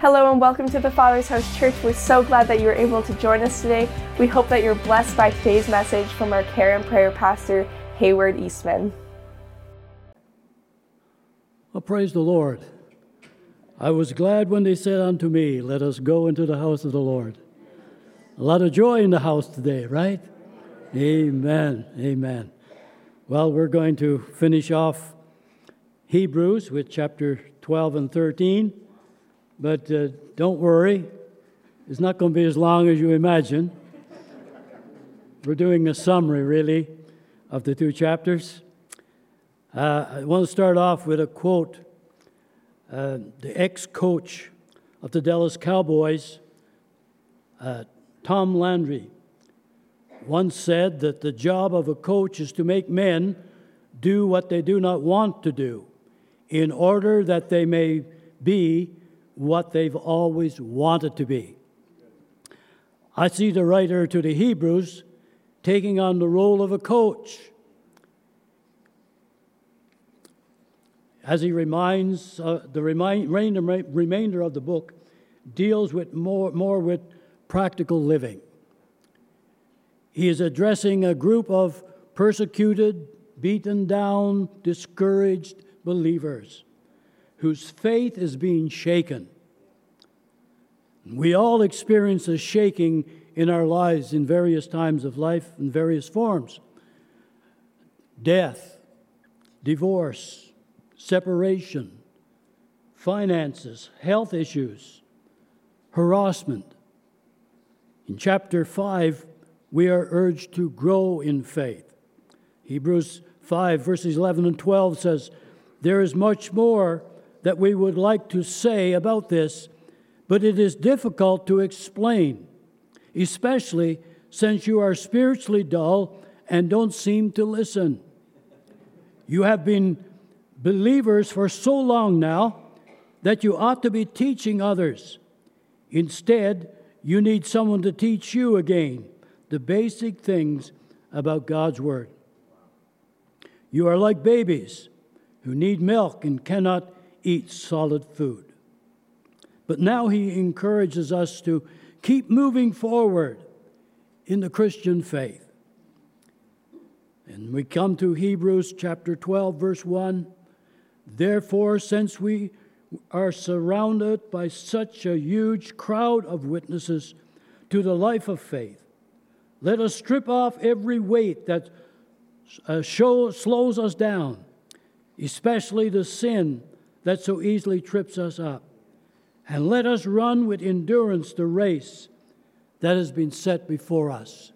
Hello and welcome to the Father's House Church. We're so glad that you were able to join us today. We hope that you're blessed by today's message from our care and prayer pastor, Hayward Eastman. Well, praise the Lord. I was glad when they said unto me, Let us go into the house of the Lord. A lot of joy in the house today, right? Amen. Amen. Well, we're going to finish off Hebrews with chapter 12 and 13. But uh, don't worry, it's not going to be as long as you imagine. We're doing a summary, really, of the two chapters. Uh, I want to start off with a quote. Uh, the ex coach of the Dallas Cowboys, uh, Tom Landry, once said that the job of a coach is to make men do what they do not want to do in order that they may be what they've always wanted to be. I see the writer to the Hebrews taking on the role of a coach. As he reminds, uh, the remind, remainder of the book deals with more, more with practical living. He is addressing a group of persecuted, beaten down, discouraged believers whose faith is being shaken. We all experience a shaking in our lives in various times of life in various forms death, divorce, separation, finances, health issues, harassment. In chapter 5, we are urged to grow in faith. Hebrews 5, verses 11 and 12 says, There is much more that we would like to say about this, but it is difficult to explain, especially since you are spiritually dull and don't seem to listen. You have been believers for so long now that you ought to be teaching others. Instead, you need someone to teach you again the basic things about God's Word. You are like babies who need milk and cannot eat solid food. But now he encourages us to keep moving forward in the Christian faith. And we come to Hebrews chapter 12, verse 1. Therefore, since we are surrounded by such a huge crowd of witnesses to the life of faith, let us strip off every weight that uh, show, slows us down, especially the sin that so easily trips us up. And let us run with endurance the race that has been set before us.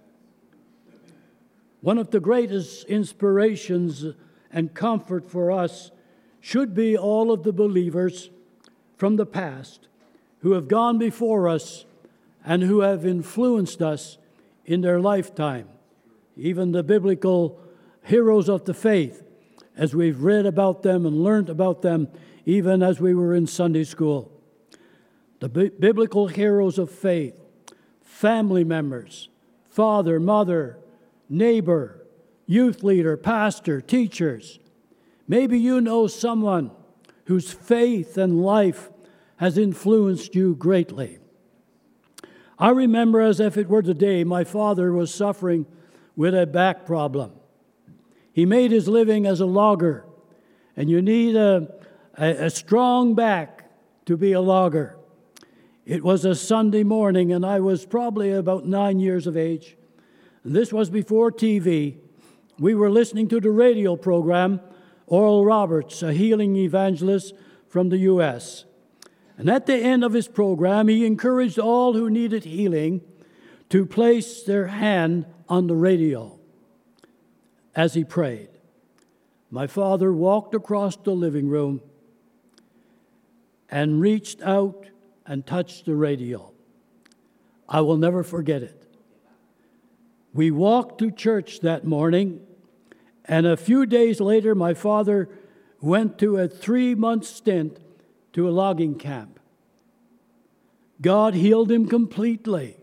One of the greatest inspirations and comfort for us should be all of the believers from the past who have gone before us and who have influenced us in their lifetime. Even the biblical heroes of the faith, as we've read about them and learned about them even as we were in Sunday school. The b- biblical heroes of faith, family members, father, mother, neighbor, youth leader, pastor, teachers. Maybe you know someone whose faith and life has influenced you greatly. I remember as if it were today, my father was suffering with a back problem. He made his living as a logger, and you need a, a, a strong back to be a logger. It was a Sunday morning, and I was probably about nine years of age. This was before TV. We were listening to the radio program, Oral Roberts, a healing evangelist from the U.S. And at the end of his program, he encouraged all who needed healing to place their hand on the radio as he prayed. My father walked across the living room and reached out and touched the radio. I will never forget it. We walked to church that morning, and a few days later, my father went to a three month stint to a logging camp. God healed him completely,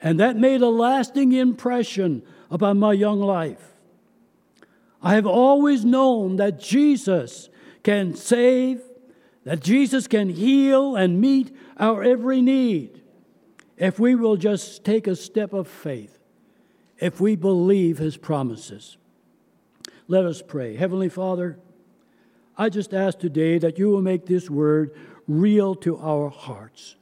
and that made a lasting impression upon my young life. I have always known that Jesus can save, that Jesus can heal and meet our every need if we will just take a step of faith, if we believe his promises. Let us pray. Heavenly Father, I just ask today that you will make this word real to our hearts.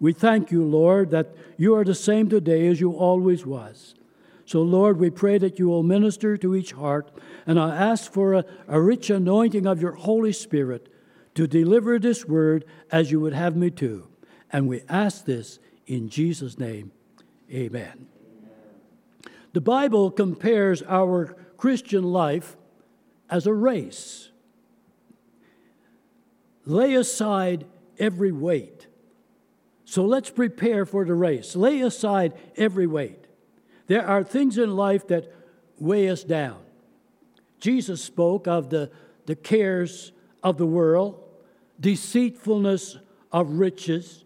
We thank you, Lord, that you are the same today as you always was. So, Lord, we pray that you will minister to each heart, and I ask for a, a rich anointing of your Holy Spirit to deliver this word as you would have me to. And we ask this in Jesus' name. Amen. The Bible compares our Christian life as a race. Lay aside every weight. So let's prepare for the race. Lay aside every weight. There are things in life that weigh us down. Jesus spoke of the, the cares of the world, deceitfulness of riches,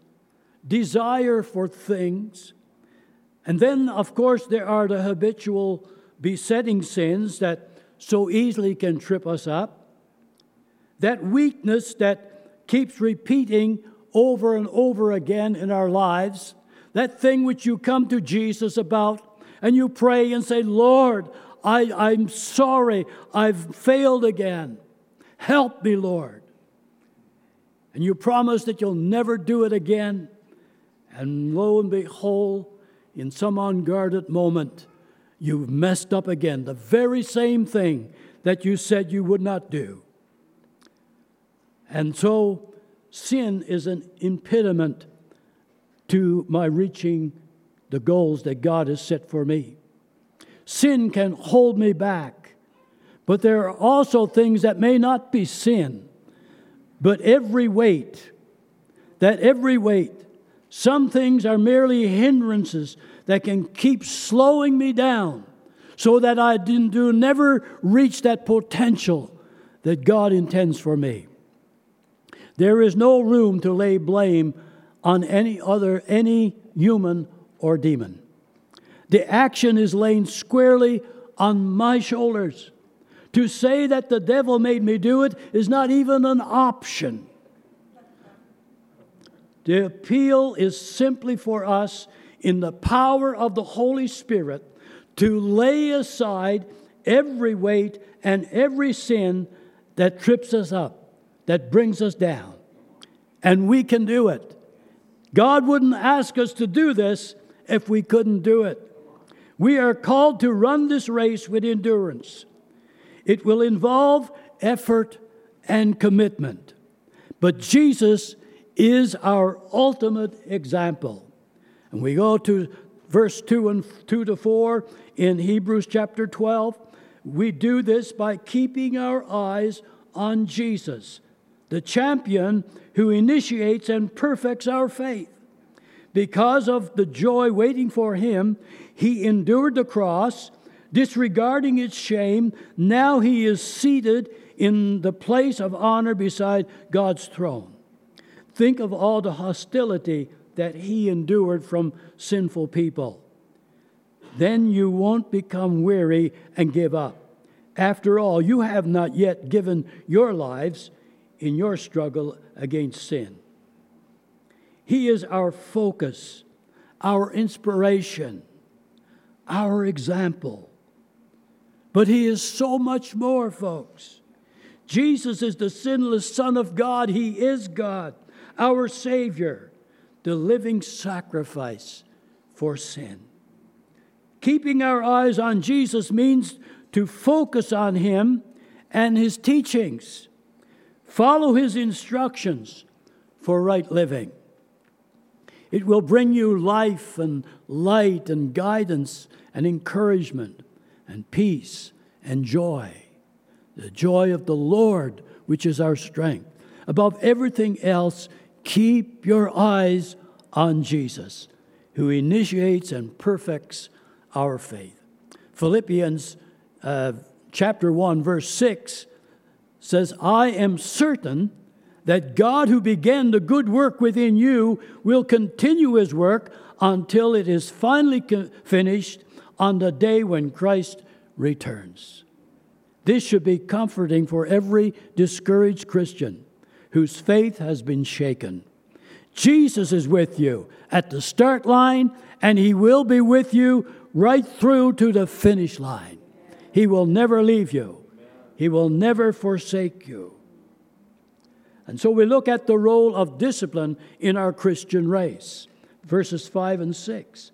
desire for things. And then, of course, there are the habitual besetting sins that so easily can trip us up. That weakness that keeps repeating over and over again in our lives. That thing which you come to Jesus about and you pray and say, Lord, I, I'm sorry, I've failed again. Help me, Lord. And you promise that you'll never do it again. And lo and behold, in some unguarded moment, you've messed up again. The very same thing that you said you would not do. And so, sin is an impediment to my reaching the goals that God has set for me. Sin can hold me back, but there are also things that may not be sin, but every weight, that every weight, some things are merely hindrances that can keep slowing me down so that I do never reach that potential that God intends for me. There is no room to lay blame on any other, any human or demon. The action is laying squarely on my shoulders. To say that the devil made me do it is not even an option. The appeal is simply for us in the power of the Holy Spirit to lay aside every weight and every sin that trips us up, that brings us down. And we can do it. God wouldn't ask us to do this if we couldn't do it. We are called to run this race with endurance. It will involve effort and commitment. But Jesus is our ultimate example. And we go to verse 2 and 2 to 4 in Hebrews chapter 12. We do this by keeping our eyes on Jesus, the champion who initiates and perfects our faith. Because of the joy waiting for him, he endured the cross, disregarding its shame. Now he is seated in the place of honor beside God's throne. Think of all the hostility that he endured from sinful people. Then you won't become weary and give up. After all, you have not yet given your lives in your struggle against sin. He is our focus, our inspiration, our example. But He is so much more, folks. Jesus is the sinless Son of God. He is God, our Savior, the living sacrifice for sin. Keeping our eyes on Jesus means to focus on Him and His teachings, follow His instructions for right living. It will bring you life and light and guidance and encouragement and peace and joy. The joy of the Lord, which is our strength. Above everything else, keep your eyes on Jesus, who initiates and perfects our faith. Philippians uh, chapter 1, verse 6 says, I am certain that God, who began the good work within you, will continue his work until it is finally finished on the day when Christ returns. This should be comforting for every discouraged Christian whose faith has been shaken. Jesus is with you at the start line, and He will be with you right through to the finish line. He will never leave you, He will never forsake you. And so we look at the role of discipline in our Christian race, verses 5 and 6.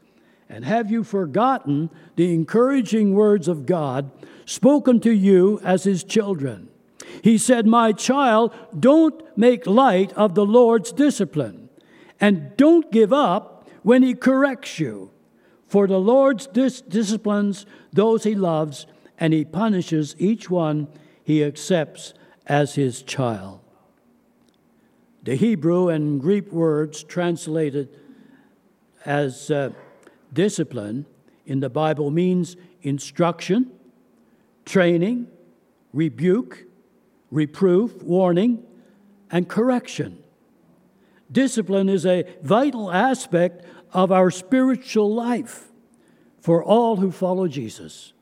And have you forgotten the encouraging words of God spoken to you as His children? He said, My child, don't make light of the Lord's discipline, and don't give up when He corrects you. For the Lord dis- disciplines those He loves, and He punishes each one He accepts as His child. The Hebrew and Greek words translated as uh, discipline in the Bible means instruction, training, rebuke, reproof, warning, and correction. Discipline is a vital aspect of our spiritual life for all who follow Jesus.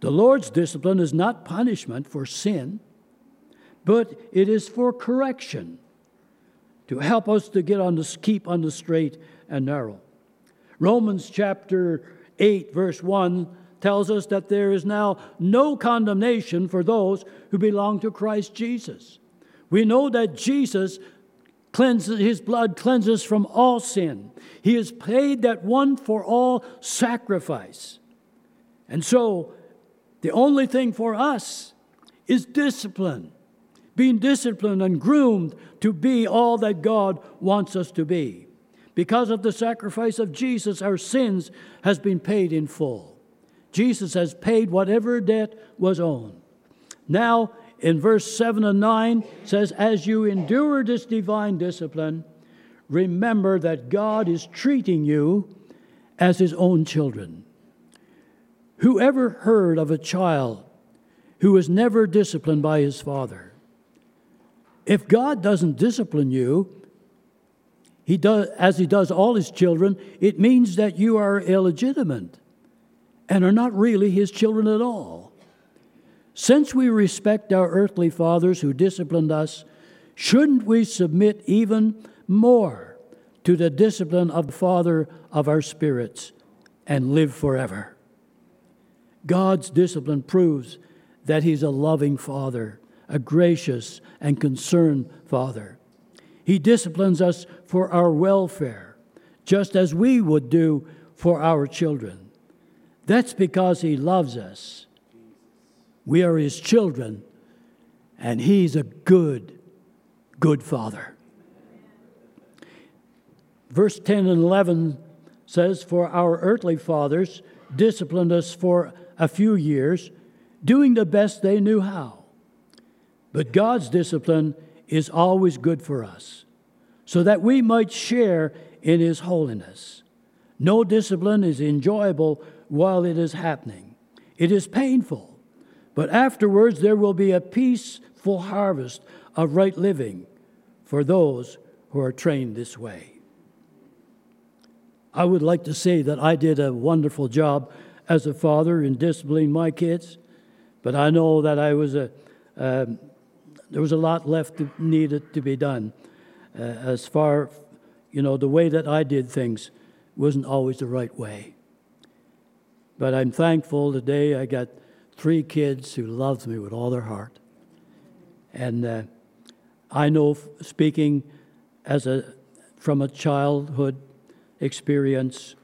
The Lord's discipline is not punishment for sin but it is for correction to help us to get on the keep on the straight and narrow. Romans chapter 8 verse 1 tells us that there is now no condemnation for those who belong to Christ Jesus. We know that Jesus cleanses his blood cleanses from all sin. He has paid that one for all sacrifice. And so the only thing for us is discipline being disciplined and groomed to be all that God wants us to be. Because of the sacrifice of Jesus, our sins has been paid in full. Jesus has paid whatever debt was owed. Now, in verse 7 and 9 says, As you endure this divine discipline, remember that God is treating you as his own children. Whoever heard of a child who was never disciplined by his father? If God doesn't discipline you, he does, as He does all His children, it means that you are illegitimate and are not really His children at all. Since we respect our earthly fathers who disciplined us, shouldn't we submit even more to the discipline of the Father of our spirits and live forever? God's discipline proves that He's a loving Father a gracious and concerned Father. He disciplines us for our welfare, just as we would do for our children. That's because He loves us. We are His children, and He's a good, good Father. Verse 10 and 11 says, For our earthly fathers disciplined us for a few years, doing the best they knew how. But God's discipline is always good for us, so that we might share in His holiness. No discipline is enjoyable while it is happening, it is painful, but afterwards there will be a peaceful harvest of right living for those who are trained this way. I would like to say that I did a wonderful job as a father in disciplining my kids, but I know that I was a, um, there was a lot left to, needed to be done. Uh, as far, you know, the way that I did things wasn't always the right way. But I'm thankful today I got three kids who loved me with all their heart. And uh, I know, speaking as a, from a childhood experience,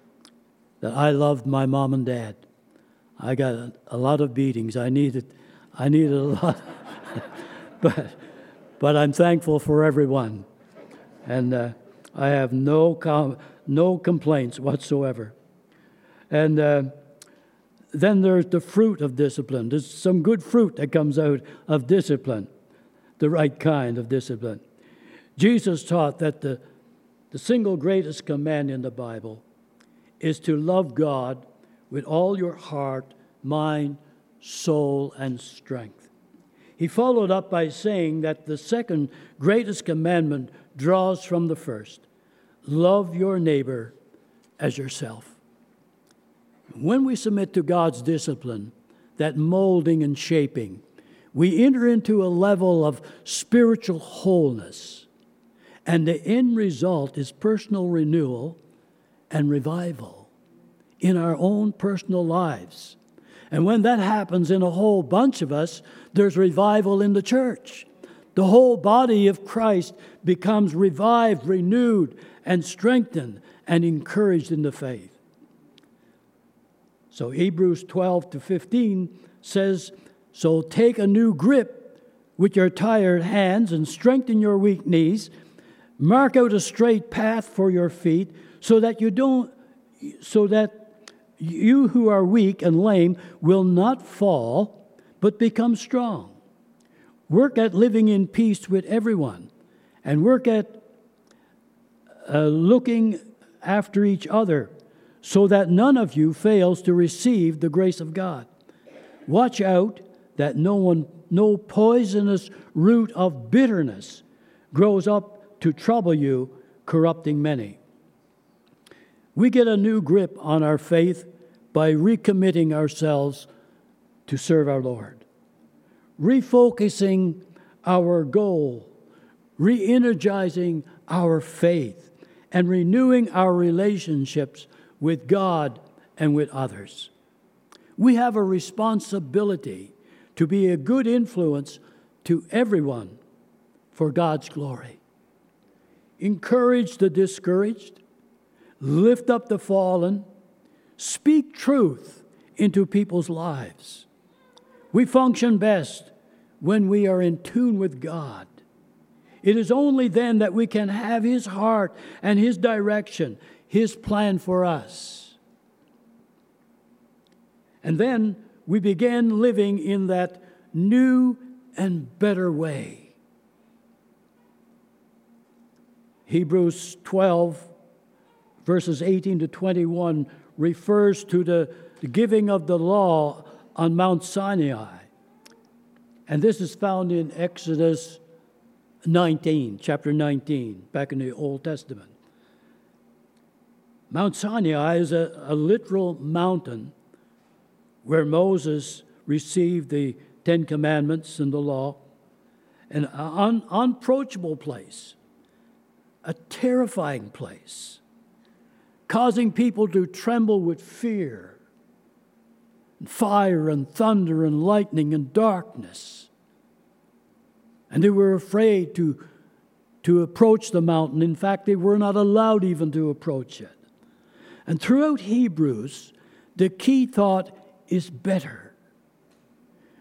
that I loved my mom and dad. I got a, a lot of beatings. I needed, I needed a lot but, but I'm thankful for everyone. And uh, I have no, com- no complaints whatsoever. And uh, then there's the fruit of discipline. There's some good fruit that comes out of discipline, the right kind of discipline. Jesus taught that the, the single greatest command in the Bible is to love God with all your heart, mind, soul, and strength. He followed up by saying that the second greatest commandment draws from the first love your neighbor as yourself. When we submit to God's discipline, that molding and shaping, we enter into a level of spiritual wholeness. And the end result is personal renewal and revival in our own personal lives. And when that happens in a whole bunch of us, there's revival in the church. The whole body of Christ becomes revived, renewed, and strengthened and encouraged in the faith. So Hebrews 12 to 15 says, So take a new grip with your tired hands and strengthen your weak knees. Mark out a straight path for your feet so that you don't so that you who are weak and lame will not fall but become strong. Work at living in peace with everyone and work at uh, looking after each other so that none of you fails to receive the grace of God. Watch out that no one no poisonous root of bitterness grows up to trouble you, corrupting many. We get a new grip on our faith by recommitting ourselves to serve our Lord, refocusing our goal, re energizing our faith, and renewing our relationships with God and with others. We have a responsibility to be a good influence to everyone for God's glory. Encourage the discouraged, lift up the fallen, speak truth into people's lives. We function best when we are in tune with God. It is only then that we can have His heart and His direction, His plan for us. And then we begin living in that new and better way. Hebrews 12, verses 18 to 21, refers to the giving of the law on Mount Sinai. And this is found in Exodus 19, chapter 19, back in the Old Testament. Mount Sinai is a, a literal mountain where Moses received the Ten Commandments and the law, an un, unapproachable place, a terrifying place, causing people to tremble with fear, and fire and thunder and lightning and darkness. And they were afraid to, to approach the mountain. In fact, they were not allowed even to approach it. And throughout Hebrews, the key thought is better.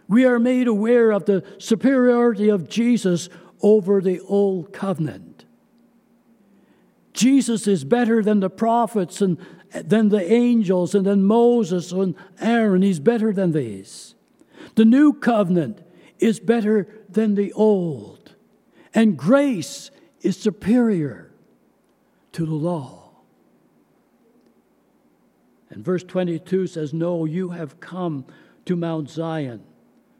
We are made aware of the superiority of Jesus over the old covenant. Jesus is better than the prophets and than the angels and than Moses and Aaron. He's better than these. The new covenant is better than the old, and grace is superior to the law. And verse 22 says, No, you have come to Mount Zion,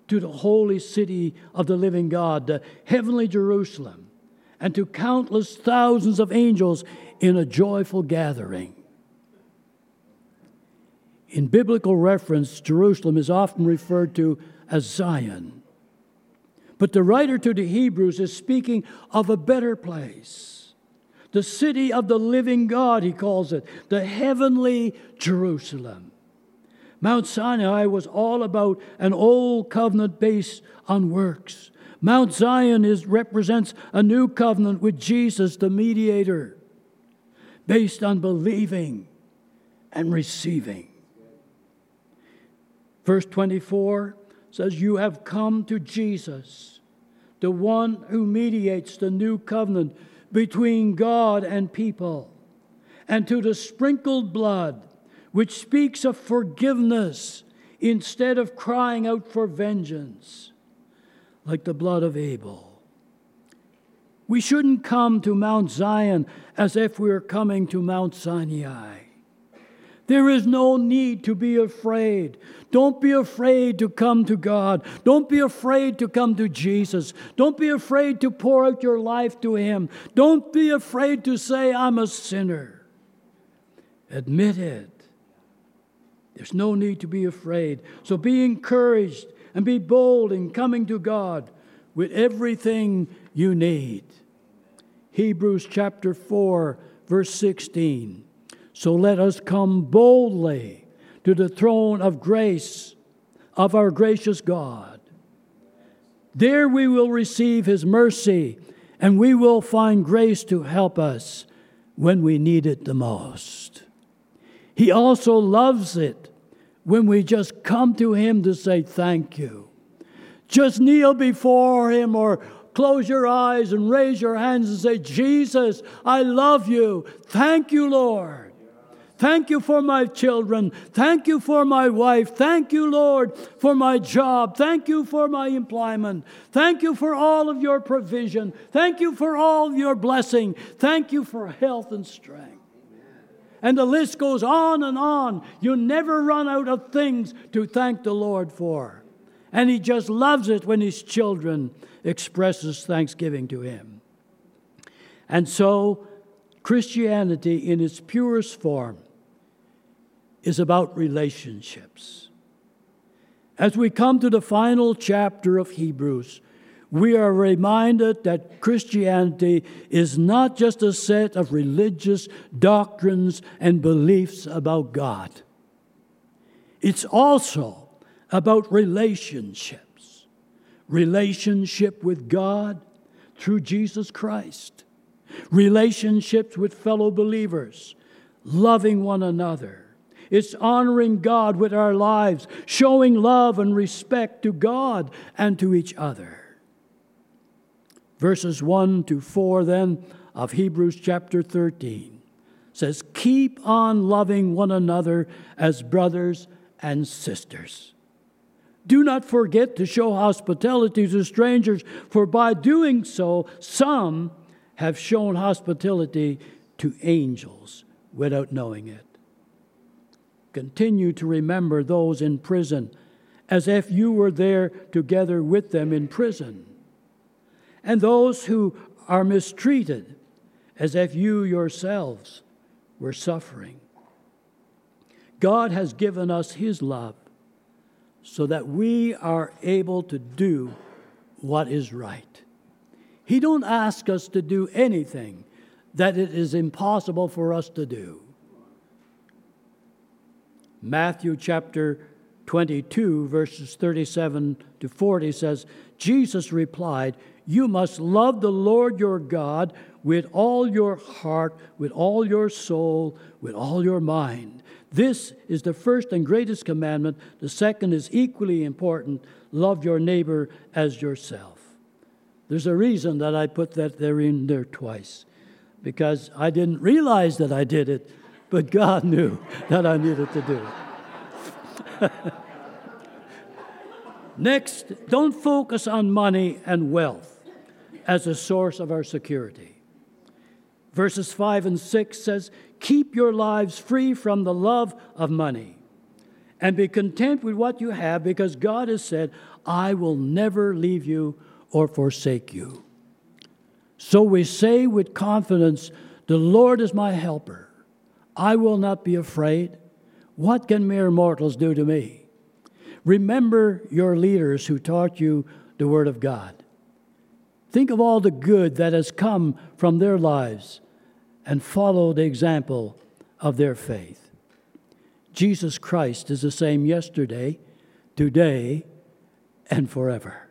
to the holy city of the living God, the heavenly Jerusalem, and to countless thousands of angels in a joyful gathering. In biblical reference, Jerusalem is often referred to as Zion. But the writer to the Hebrews is speaking of a better place the city of the living God, he calls it, the heavenly Jerusalem. Mount Sinai was all about an old covenant based on works. Mount Zion is, represents a new covenant with Jesus, the mediator, based on believing and receiving. Verse 24 says, You have come to Jesus, the one who mediates the new covenant between God and people, and to the sprinkled blood, which speaks of forgiveness instead of crying out for vengeance, like the blood of Abel. We shouldn't come to Mount Zion as if we were coming to Mount Sinai. There is no need to be afraid. Don't be afraid to come to God. Don't be afraid to come to Jesus. Don't be afraid to pour out your life to Him. Don't be afraid to say, I'm a sinner. Admit it. There's no need to be afraid. So be encouraged and be bold in coming to God with everything you need. Hebrews chapter 4, verse 16. So let us come boldly to the throne of grace of our gracious God. There we will receive His mercy and we will find grace to help us when we need it the most. He also loves it when we just come to Him to say thank you. Just kneel before Him or close your eyes and raise your hands and say, Jesus, I love you. Thank you, Lord. Thank you for my children. Thank you for my wife. Thank you, Lord, for my job. Thank you for my employment. Thank you for all of your provision. Thank you for all of your blessing. Thank you for health and strength. And the list goes on and on. You never run out of things to thank the Lord for. And he just loves it when his children expresses thanksgiving to him. And so Christianity in its purest form is about relationships. As we come to the final chapter of Hebrews, we are reminded that Christianity is not just a set of religious doctrines and beliefs about God, it's also about relationships. Relationship with God through Jesus Christ, relationships with fellow believers, loving one another it's honoring God with our lives, showing love and respect to God and to each other. Verses 1 to 4 then of Hebrews chapter 13 says, Keep on loving one another as brothers and sisters. Do not forget to show hospitality to strangers, for by doing so, some have shown hospitality to angels without knowing it. Continue to remember those in prison as if you were there together with them in prison, and those who are mistreated as if you yourselves were suffering. God has given us His love so that we are able to do what is right. He don't ask us to do anything that it is impossible for us to do. Matthew chapter 22, verses 37 to 40 says, Jesus replied, You must love the Lord your God with all your heart, with all your soul, with all your mind. This is the first and greatest commandment. The second is equally important love your neighbor as yourself. There's a reason that I put that there in there twice, because I didn't realize that I did it but God knew that I needed to do. Next, don't focus on money and wealth as a source of our security. Verses 5 and 6 says, Keep your lives free from the love of money and be content with what you have because God has said, I will never leave you or forsake you. So we say with confidence, The Lord is my helper. I will not be afraid. What can mere mortals do to me? Remember your leaders who taught you the Word of God. Think of all the good that has come from their lives and follow the example of their faith. Jesus Christ is the same yesterday, today, and forever.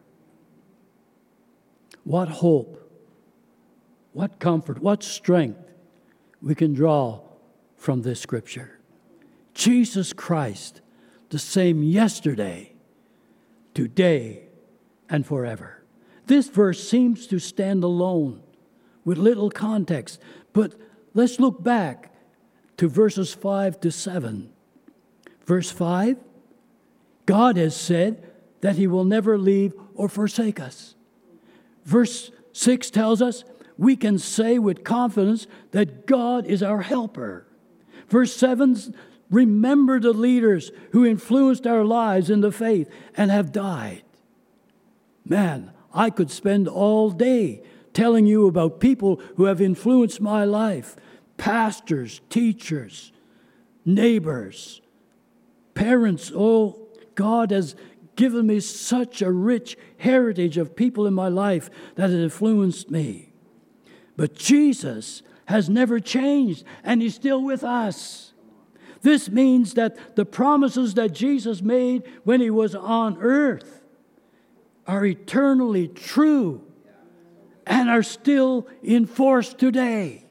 What hope, what comfort, what strength we can draw from this scripture. Jesus Christ, the same yesterday, today, and forever. This verse seems to stand alone with little context, but let's look back to verses 5 to 7. Verse 5 God has said that He will never leave or forsake us. Verse 6 tells us we can say with confidence that God is our helper. Verse 7 Remember the leaders who influenced our lives in the faith and have died. Man, I could spend all day telling you about people who have influenced my life pastors, teachers, neighbors, parents. Oh, God has given me such a rich heritage of people in my life that have influenced me. But Jesus has never changed, and He's still with us. This means that the promises that Jesus made when He was on earth are eternally true and are still in force today.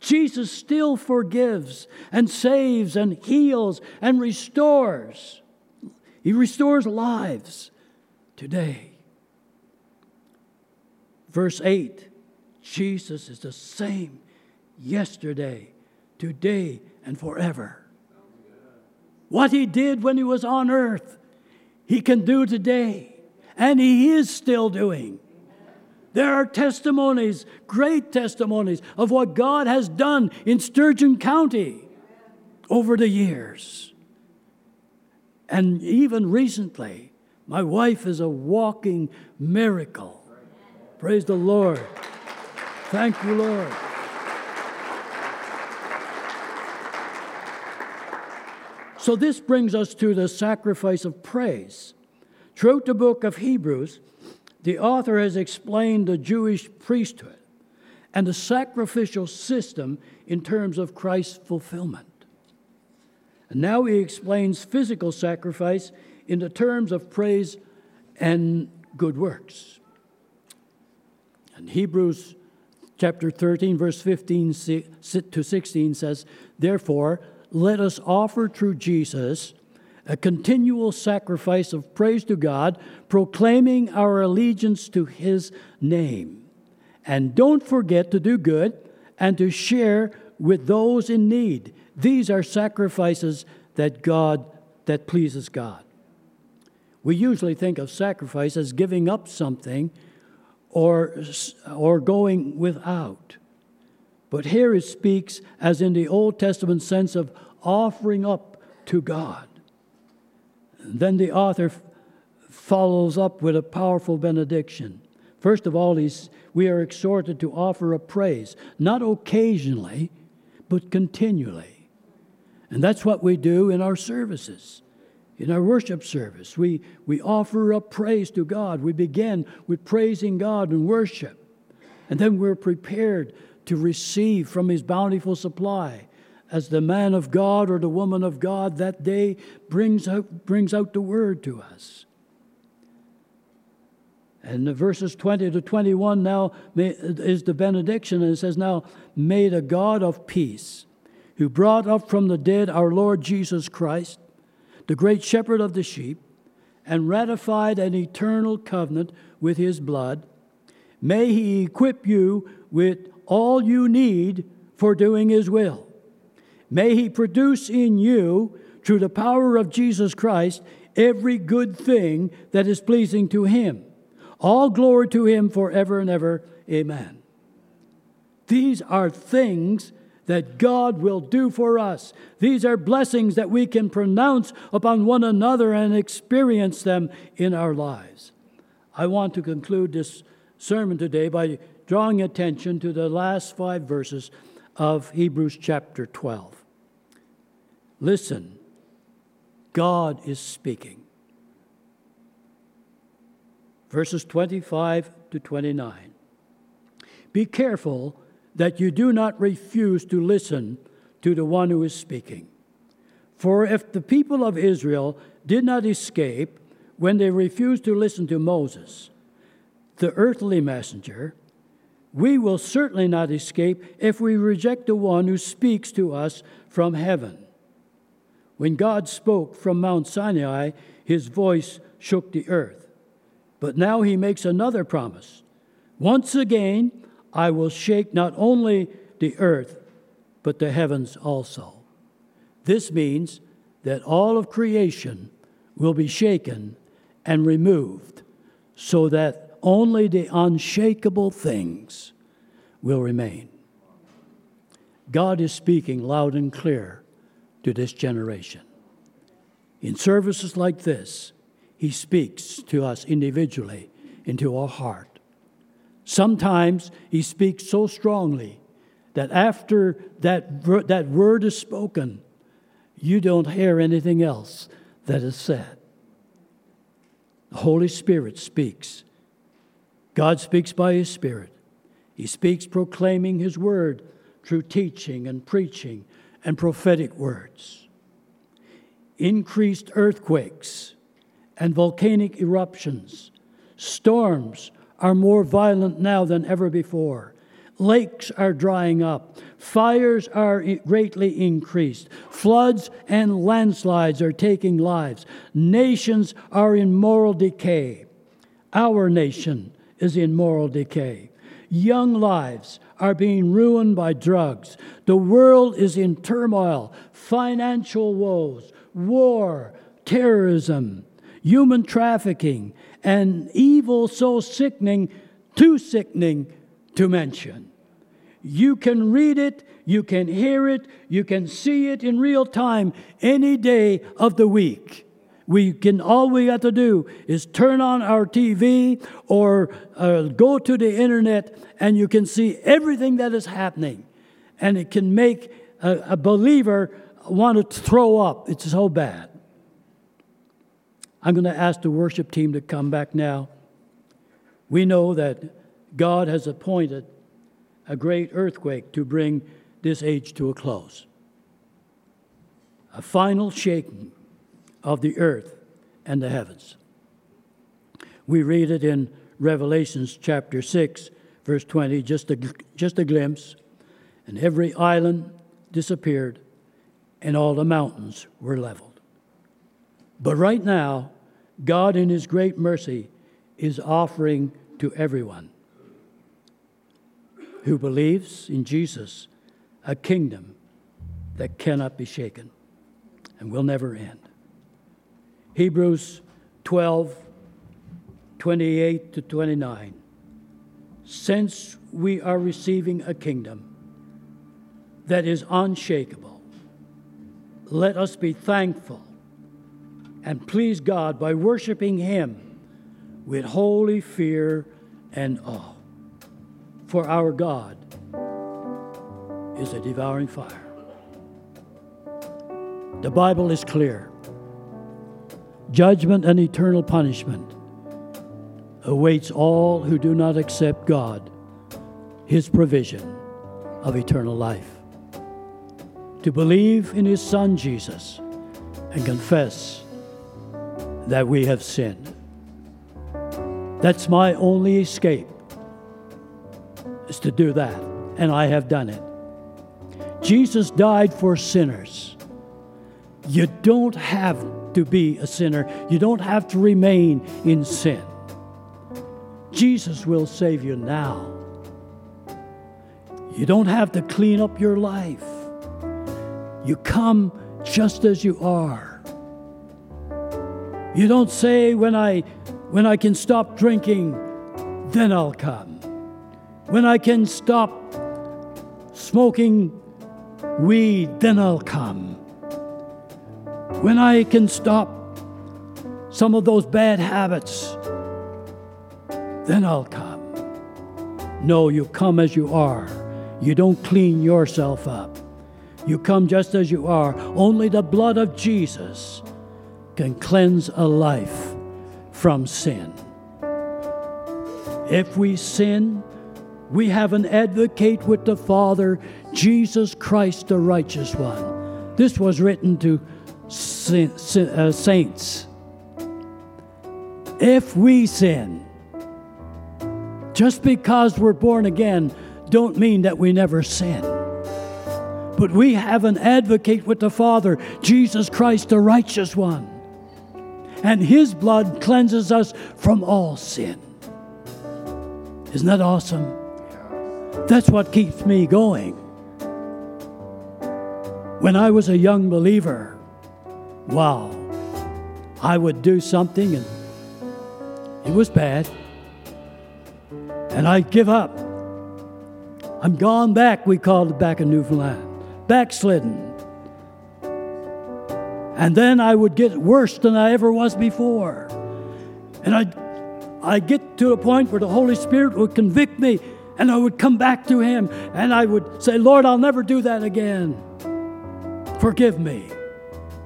Jesus still forgives and saves and heals and restores. He restores lives today. Verse 8 Jesus is the same yesterday, today, and forever. What he did when he was on earth, he can do today, and he is still doing. There are testimonies, great testimonies, of what God has done in Sturgeon County over the years. And even recently, my wife is a walking miracle. Praise the Lord. Thank you, Lord. So, this brings us to the sacrifice of praise. Throughout the book of Hebrews, the author has explained the Jewish priesthood and the sacrificial system in terms of Christ's fulfillment. And now he explains physical sacrifice in the terms of praise and good works. And Hebrews chapter 13, verse 15 to 16 says, Therefore, let us offer through Jesus a continual sacrifice of praise to God, proclaiming our allegiance to his name. And don't forget to do good and to share with those in need. These are sacrifices that God that pleases God. We usually think of sacrifice as giving up something or, or going without. But here it speaks as in the Old Testament sense of offering up to God. Then the author follows up with a powerful benediction. First of all, he's, we are exhorted to offer a praise, not occasionally, but continually. And that's what we do in our services. In our worship service, we, we offer up praise to God. We begin with praising God and worship. And then we're prepared to receive from His bountiful supply as the man of God or the woman of God that day brings out, brings out the word to us. And the verses 20 to 21 now is the benediction, and it says, Now may the God of peace, who brought up from the dead our Lord Jesus Christ, the great shepherd of the sheep, and ratified an eternal covenant with his blood, may he equip you with all you need for doing his will May He produce in you, through the power of Jesus Christ, every good thing that is pleasing to Him. All glory to Him forever and ever. Amen. These are things that God will do for us. These are blessings that we can pronounce upon one another and experience them in our lives. I want to conclude this sermon today by drawing attention to the last five verses of Hebrews chapter 12. Listen, God is speaking. Verses 25 to 29. Be careful that you do not refuse to listen to the one who is speaking. For if the people of Israel did not escape when they refused to listen to Moses, the earthly messenger, we will certainly not escape if we reject the one who speaks to us from heaven. When God spoke from Mount Sinai, his voice shook the earth. But now he makes another promise. Once again, I will shake not only the earth, but the heavens also. This means that all of creation will be shaken and removed so that only the unshakable things will remain. God is speaking loud and clear to this generation. In services like this, He speaks to us individually into our heart. Sometimes He speaks so strongly that after that, that word is spoken, you don't hear anything else that is said. The Holy Spirit speaks. God speaks by His Spirit. He speaks proclaiming His word through teaching and preaching and prophetic words. Increased earthquakes and volcanic eruptions, storms are more violent now than ever before. Lakes are drying up. Fires are greatly increased. Floods and landslides are taking lives. Nations are in moral decay. Our nation is in moral decay. Young lives are being ruined by drugs. The world is in turmoil, financial woes, war, terrorism, human trafficking, and evil so sickening, too sickening to mention. You can read it, you can hear it, you can see it in real time any day of the week. We can all we have to do is turn on our TV or uh, go to the internet, and you can see everything that is happening, and it can make a, a believer want to throw up. It's so bad. I'm going to ask the worship team to come back now. We know that God has appointed a great earthquake to bring this age to a close. A final shaking of the earth and the heavens. We read it in Revelations chapter 6, verse 20, just a, just a glimpse, and every island disappeared, and all the mountains were leveled. But right now, God, in His great mercy, is offering to everyone who believes in Jesus a kingdom that cannot be shaken and will never end. Hebrews 12, 28 to 29. Since we are receiving a kingdom that is unshakable, let us be thankful and please God by worshiping Him with holy fear and awe. For our God is a devouring fire. The Bible is clear judgment and eternal punishment awaits all who do not accept God, His provision of eternal life. To believe in His Son Jesus and confess that we have sinned. That's my only escape, is to do that, and I have done it. Jesus died for sinners. You don't have to be a sinner. You don't have to remain in sin. Jesus will save you now. You don't have to clean up your life. You come just as you are. You don't say when I when I can stop drinking, then I'll come. When I can stop smoking weed, then I'll come when I can stop some of those bad habits, then I'll come. No, you come as you are. You don't clean yourself up. You come just as you are. Only the blood of Jesus can cleanse a life from sin. If we sin, we have an advocate with the Father, Jesus Christ, the righteous one. This was written to uh, saints. If we sin, just because we're born again, don't mean that we never sin. But we have an advocate with the Father, Jesus Christ, the righteous one. And his blood cleanses us from all sin. Isn't that awesome? That's what keeps me going. When I was a young believer, wow, I would do something and it was bad. And I'd give up. I'm gone back, we called it back in Newfoundland. Backslidden. And then I would get worse than I ever was before. And I'd, I'd get to a point where the Holy Spirit would convict me, and I would come back to Him, and I would say, Lord, I'll never do that again. Forgive me.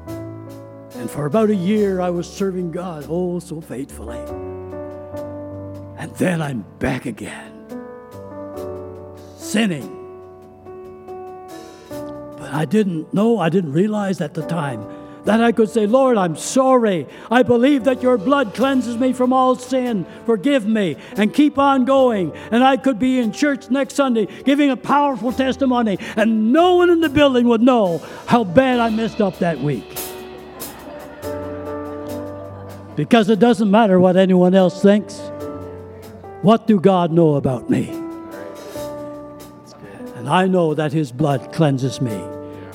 And for about a year, I was serving God oh so faithfully. And then I'm back again, sinning. But I didn't know, I didn't realize at the time that I could say, Lord, I'm sorry. I believe that your blood cleanses me from all sin. Forgive me and keep on going. And I could be in church next Sunday giving a powerful testimony, and no one in the building would know how bad I messed up that week. Because it doesn't matter what anyone else thinks. What do God know about me? And I know that His blood cleanses me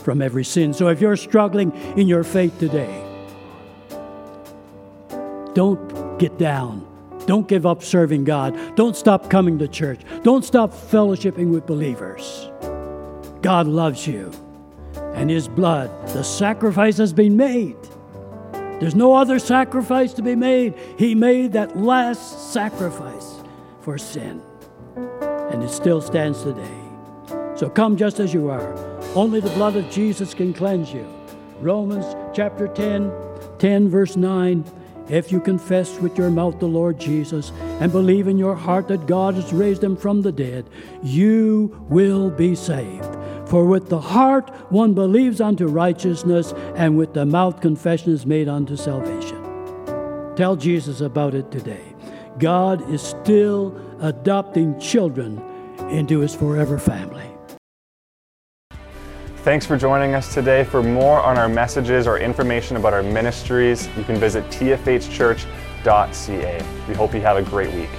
from every sin. So if you're struggling in your faith today, don't get down. Don't give up serving God. Don't stop coming to church. Don't stop fellowshipping with believers. God loves you. And His blood, the sacrifice has been made. There's no other sacrifice to be made. He made that last sacrifice for sin. And it still stands today. So come just as you are. Only the blood of Jesus can cleanse you. Romans chapter 10, 10, verse 9. If you confess with your mouth the Lord Jesus and believe in your heart that God has raised him from the dead, you will be saved. For with the heart one believes unto righteousness, and with the mouth confession is made unto salvation. Tell Jesus about it today. God is still adopting children into his forever family. Thanks for joining us today. For more on our messages or information about our ministries, you can visit tfhchurch.ca. We hope you have a great week.